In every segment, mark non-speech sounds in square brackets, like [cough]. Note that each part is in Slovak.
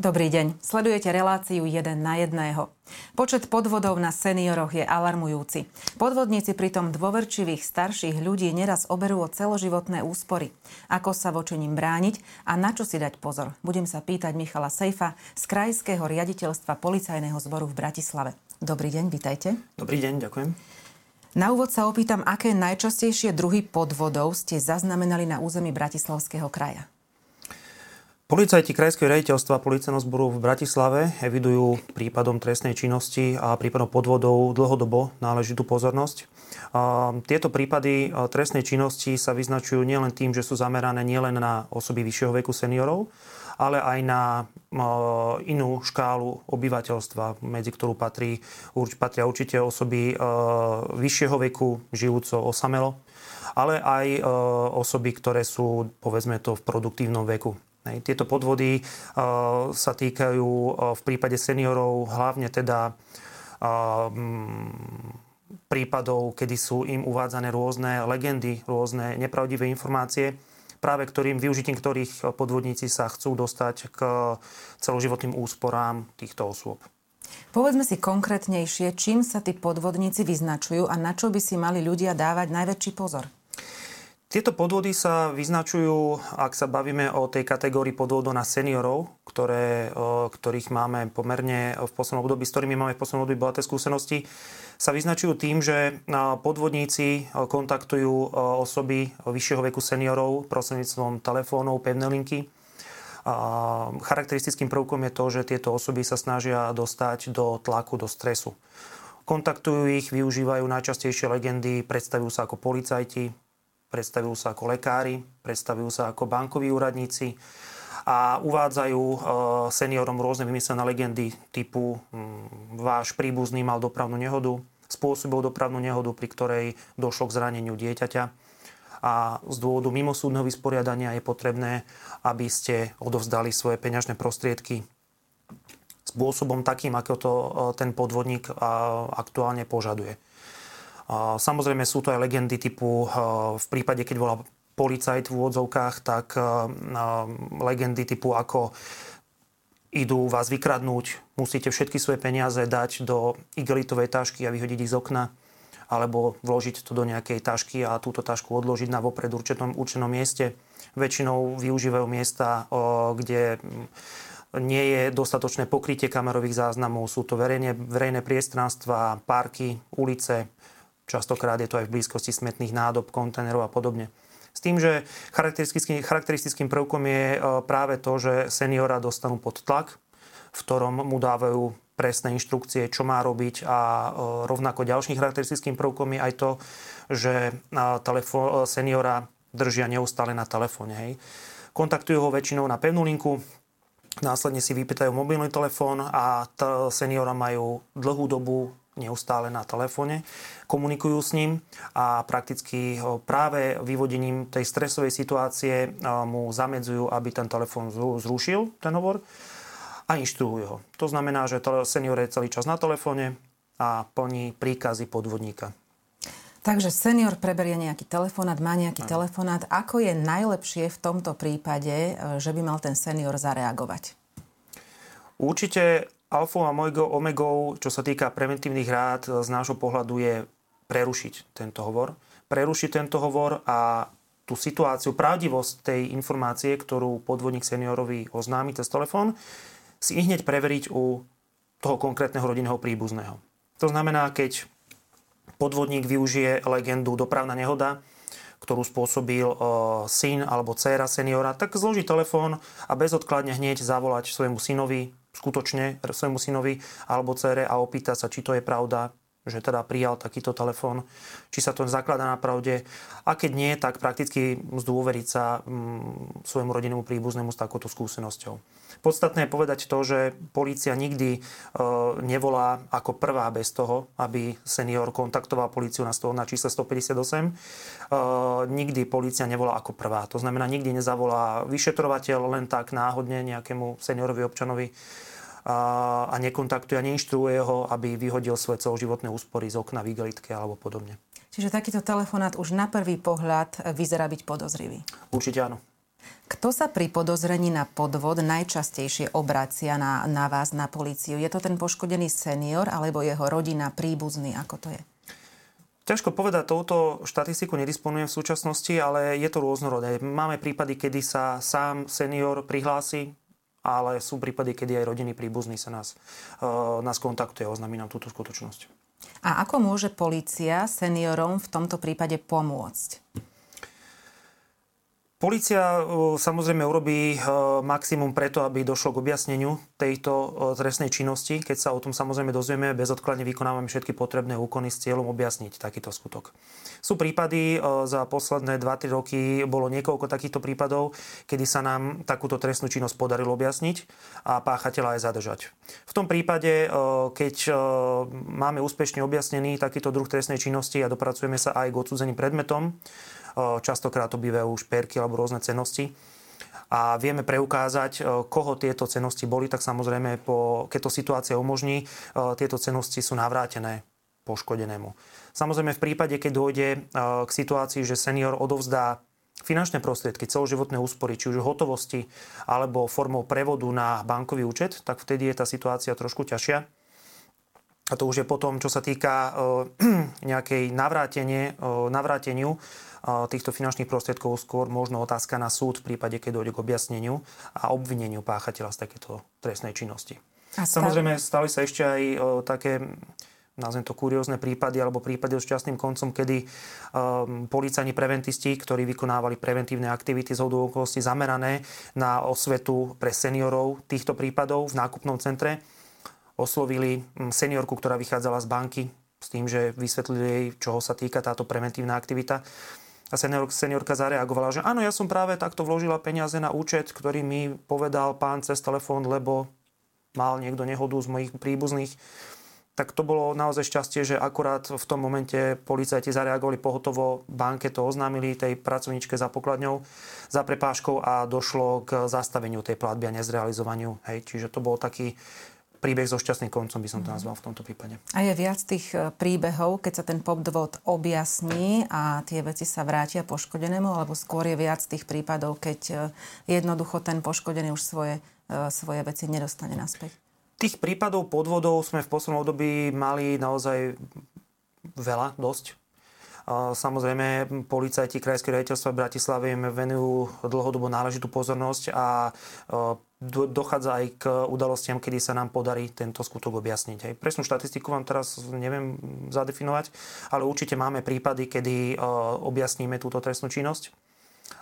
Dobrý deň. Sledujete reláciu 1 na 1. Počet podvodov na senioroch je alarmujúci. Podvodníci pritom dôverčivých starších ľudí neraz oberú o celoživotné úspory. Ako sa voči ním brániť a na čo si dať pozor? Budem sa pýtať Michala Sejfa z Krajského riaditeľstva Policajného zboru v Bratislave. Dobrý deň, vitajte. Dobrý deň, ďakujem. Na úvod sa opýtam, aké najčastejšie druhy podvodov ste zaznamenali na území Bratislavského kraja. Policajti Krajského rejiteľstva policajného zboru v Bratislave evidujú prípadom trestnej činnosti a prípadom podvodov dlhodobo náležitú pozornosť. Tieto prípady trestnej činnosti sa vyznačujú nielen tým, že sú zamerané nielen na osoby vyššieho veku seniorov, ale aj na inú škálu obyvateľstva, medzi ktorú patrí, patria určite osoby vyššieho veku, žijúco osamelo, ale aj osoby, ktoré sú, povedzme to, v produktívnom veku. Tieto podvody uh, sa týkajú uh, v prípade seniorov hlavne teda uh, prípadov, kedy sú im uvádzané rôzne legendy, rôzne nepravdivé informácie, práve ktorým, využitím ktorých podvodníci sa chcú dostať k celoživotným úsporám týchto osôb. Povedzme si konkrétnejšie, čím sa tí podvodníci vyznačujú a na čo by si mali ľudia dávať najväčší pozor. Tieto podvody sa vyznačujú, ak sa bavíme o tej kategórii podvodov na seniorov, ktoré, ktorých máme pomerne v poslednom období, s ktorými máme v poslednom období bohaté skúsenosti, sa vyznačujú tým, že podvodníci kontaktujú osoby vyššieho veku seniorov prostredníctvom telefónov, pevné linky. Charakteristickým prvkom je to, že tieto osoby sa snažia dostať do tlaku, do stresu. Kontaktujú ich, využívajú najčastejšie legendy, predstavujú sa ako policajti, predstavujú sa ako lekári, predstavujú sa ako bankoví úradníci a uvádzajú e, seniorom rôzne vymyslené legendy typu mm, váš príbuzný mal dopravnú nehodu, spôsobil dopravnú nehodu, pri ktorej došlo k zraneniu dieťaťa a z dôvodu mimosúdneho vysporiadania je potrebné, aby ste odovzdali svoje peňažné prostriedky spôsobom takým, ako to e, ten podvodník aktuálne požaduje. Samozrejme sú to aj legendy typu v prípade, keď bola policajt v úvodzovkách, tak legendy typu ako idú vás vykradnúť, musíte všetky svoje peniaze dať do igelitovej tašky a vyhodiť ich z okna alebo vložiť to do nejakej tašky a túto tašku odložiť na vopred určenom, určenom mieste. Väčšinou využívajú miesta, kde nie je dostatočné pokrytie kamerových záznamov. Sú to verejne, verejné priestranstva, parky, ulice, Častokrát je to aj v blízkosti smetných nádob, kontajnerov a podobne. S tým, že charakteristickým, charakteristickým prvkom je e, práve to, že seniora dostanú pod tlak, v ktorom mu dávajú presné inštrukcie, čo má robiť a e, rovnako ďalším charakteristickým prvkom je aj to, že e, telefó- seniora držia neustále na telefóne. Hej. Kontaktujú ho väčšinou na pevnú linku, následne si vypýtajú mobilný telefón a t- seniora majú dlhú dobu neustále na telefóne, komunikujú s ním a prakticky práve vyvodením tej stresovej situácie mu zamedzujú, aby ten telefón zrušil, ten hovor, a inštruujú ho. To znamená, že senior je celý čas na telefóne a plní príkazy podvodníka. Takže senior preberie nejaký telefonát, má nejaký telefonát. Ako je najlepšie v tomto prípade, e, že by mal ten senior zareagovať? Určite alfou a omegou, čo sa týka preventívnych rád, z nášho pohľadu je prerušiť tento hovor. Prerušiť tento hovor a tú situáciu, pravdivosť tej informácie, ktorú podvodník seniorovi oznámi cez telefón, si i hneď preveriť u toho konkrétneho rodinného príbuzného. To znamená, keď podvodník využije legendu dopravná nehoda, ktorú spôsobil uh, syn alebo dcéra seniora, tak zloží telefón a bezodkladne hneď zavolať svojmu synovi, skutočne svojmu synovi alebo cére a opýta sa, či to je pravda, že teda prijal takýto telefón, či sa to zakladá na pravde. A keď nie, tak prakticky zdôveriť sa mm, svojmu rodinnému príbuznému s takouto skúsenosťou. Podstatné je povedať to, že polícia nikdy e, nevolá ako prvá bez toho, aby senior kontaktoval políciu na, na čísle 158. E, nikdy polícia nevolá ako prvá. To znamená, nikdy nezavolá vyšetrovateľ len tak náhodne nejakému seniorovi občanovi a nekontaktuje a neinštruuje ho, aby vyhodil svoje celoživotné úspory z okna v igelitke alebo podobne. Čiže takýto telefonát už na prvý pohľad vyzerá byť podozrivý. Určite áno. Kto sa pri podozrení na podvod najčastejšie obracia na, na vás, na políciu? Je to ten poškodený senior alebo jeho rodina, príbuzný? Ako to je? Ťažko povedať, touto štatistiku nedisponujem v súčasnosti, ale je to rôznorodé. Máme prípady, kedy sa sám senior prihlási, ale sú prípady, kedy aj rodiny príbuzní sa nás, uh, nás kontaktuje a oznámi nám túto skutočnosť. A ako môže policia seniorom v tomto prípade pomôcť? Polícia e, samozrejme urobí e, maximum preto, aby došlo k objasneniu tejto e, trestnej činnosti. Keď sa o tom samozrejme dozvieme, bezodkladne vykonávame všetky potrebné úkony s cieľom objasniť takýto skutok. Sú prípady, za posledné 2-3 roky bolo niekoľko takýchto prípadov, kedy sa nám takúto trestnú činnosť podarilo objasniť a páchateľa aj zadržať. V tom prípade, keď máme úspešne objasnený takýto druh trestnej činnosti a dopracujeme sa aj k odsúdeným predmetom, Častokrát to bývajú šperky alebo rôzne cenosti a vieme preukázať, koho tieto cenosti boli, tak samozrejme, po, keď to situácia umožní, tieto cenosti sú navrátené poškodenému. Samozrejme, v prípade, keď dôjde k situácii, že senior odovzdá finančné prostriedky, celoživotné úspory, či už hotovosti alebo formou prevodu na bankový účet, tak vtedy je tá situácia trošku ťažšia. A to už je potom, čo sa týka [clears throat] nejakej navráteniu týchto finančných prostriedkov skôr možno otázka na súd v prípade, keď dojde k objasneniu a obvineniu páchateľa z takéto trestnej činnosti. A stav... Samozrejme, stali sa ešte aj také nazvem to kuriózne prípady alebo prípady s častným koncom, kedy um, policajní preventisti, ktorí vykonávali preventívne aktivity z okolností zamerané na osvetu pre seniorov týchto prípadov v nákupnom centre, oslovili seniorku, ktorá vychádzala z banky s tým, že vysvetlili jej, čoho sa týka táto preventívna aktivita. A senior, seniorka zareagovala, že áno, ja som práve takto vložila peniaze na účet, ktorý mi povedal pán cez telefón, lebo mal niekto nehodu z mojich príbuzných. Tak to bolo naozaj šťastie, že akurát v tom momente policajti zareagovali pohotovo, banke to oznámili tej pracovničke za pokladňou, za prepáškou a došlo k zastaveniu tej platby a nezrealizovaniu. Hej, čiže to bol taký príbeh so šťastným koncom by som to nazval v tomto prípade. A je viac tých e, príbehov, keď sa ten podvod objasní a tie veci sa vrátia poškodenému, alebo skôr je viac tých prípadov, keď e, jednoducho ten poškodený už svoje, e, svoje veci nedostane naspäť? Tých prípadov podvodov sme v poslednom období mali naozaj veľa, dosť. Samozrejme, policajti Krajského rejiteľstva v Bratislave im venujú dlhodobo náležitú pozornosť a dochádza aj k udalostiam, kedy sa nám podarí tento skutok objasniť. Hej. Presnú štatistiku vám teraz neviem zadefinovať, ale určite máme prípady, kedy objasníme túto trestnú činnosť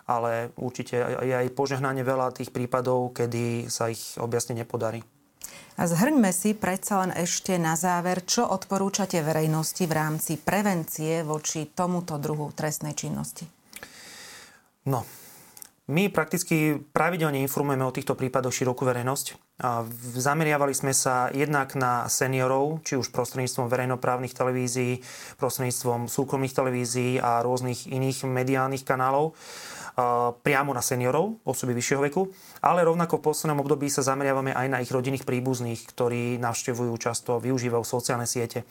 ale určite je aj požehnanie veľa tých prípadov, kedy sa ich objasniť nepodarí. A zhrňme si predsa len ešte na záver, čo odporúčate verejnosti v rámci prevencie voči tomuto druhu trestnej činnosti. No, my prakticky pravidelne informujeme o týchto prípadoch širokú verejnosť. Zameriavali sme sa jednak na seniorov, či už prostredníctvom verejnoprávnych televízií, prostredníctvom súkromných televízií a rôznych iných mediálnych kanálov priamo na seniorov, osoby vyššieho veku, ale rovnako v poslednom období sa zameriavame aj na ich rodinných príbuzných, ktorí navštevujú často, využívajú sociálne siete.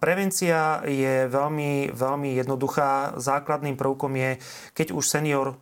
Prevencia je veľmi, veľmi jednoduchá. Základným prvkom je, keď už senior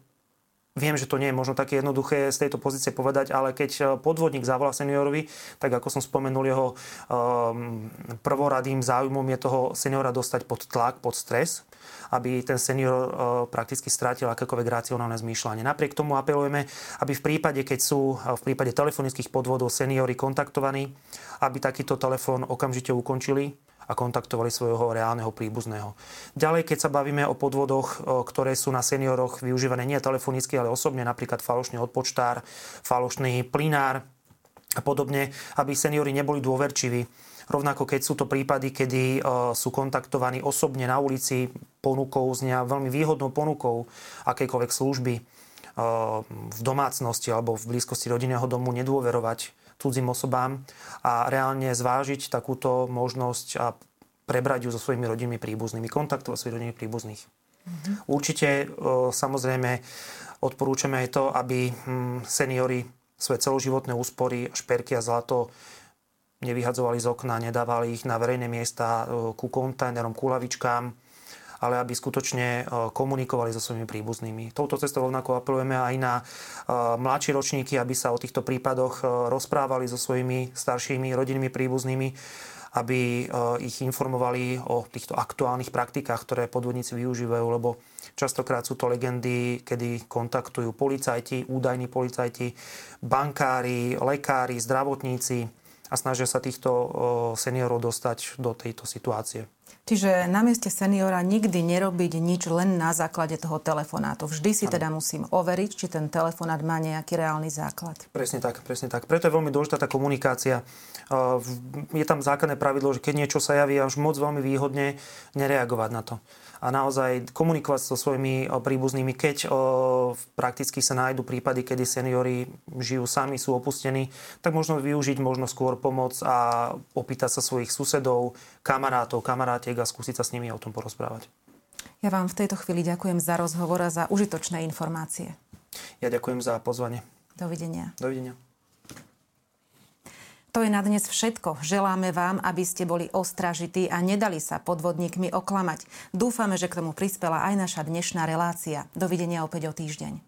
Viem, že to nie je možno také jednoduché z tejto pozície povedať, ale keď podvodník zavolá seniorovi, tak ako som spomenul, jeho um, prvoradým záujmom je toho seniora dostať pod tlak, pod stres, aby ten senior uh, prakticky strátil akékoľvek racionálne zmýšľanie. Napriek tomu apelujeme, aby v prípade, keď sú uh, v prípade telefonických podvodov seniory kontaktovaní, aby takýto telefón okamžite ukončili, a kontaktovali svojho reálneho príbuzného. Ďalej, keď sa bavíme o podvodoch, ktoré sú na senioroch využívané nie telefonicky, ale osobne, napríklad falošný odpočtár, falošný plinár a podobne, aby seniori neboli dôverčiví. Rovnako keď sú to prípady, kedy sú kontaktovaní osobne na ulici ponukou z veľmi výhodnou ponukou akejkoľvek služby v domácnosti alebo v blízkosti rodinného domu nedôverovať cudzím osobám a reálne zvážiť takúto možnosť a prebrať ju so svojimi rodinnými príbuznými, kontaktovať svojich rodinných príbuzných. Mm-hmm. Určite samozrejme odporúčame aj to, aby hm, seniory svoje celoživotné úspory, šperky a zlato nevyhadzovali z okna, nedávali ich na verejné miesta ku kontajnerom, ku lavičkám ale aby skutočne komunikovali so svojimi príbuznými. Touto cestou rovnako apelujeme aj na mladšie ročníky, aby sa o týchto prípadoch rozprávali so svojimi staršími rodinnými príbuznými aby ich informovali o týchto aktuálnych praktikách, ktoré podvodníci využívajú, lebo častokrát sú to legendy, kedy kontaktujú policajti, údajní policajti, bankári, lekári, zdravotníci a snažia sa týchto seniorov dostať do tejto situácie. Čiže na mieste seniora nikdy nerobiť nič len na základe toho telefonátu. Vždy si ano. teda musím overiť, či ten telefonát má nejaký reálny základ. Presne tak, presne tak. Preto je veľmi dôležitá tá komunikácia. Je tam základné pravidlo, že keď niečo sa javí až moc veľmi výhodne, nereagovať na to a naozaj komunikovať so svojimi príbuznými, keď prakticky sa nájdu prípady, kedy seniory žijú sami, sú opustení, tak možno využiť možno skôr pomoc a opýtať sa svojich susedov, kamarátov, kamarátiek a skúsiť sa s nimi o tom porozprávať. Ja vám v tejto chvíli ďakujem za rozhovor a za užitočné informácie. Ja ďakujem za pozvanie. Dovidenia. Dovidenia. To je na dnes všetko. Želáme vám, aby ste boli ostražití a nedali sa podvodníkmi oklamať. Dúfame, že k tomu prispela aj naša dnešná relácia. Dovidenia opäť o týždeň.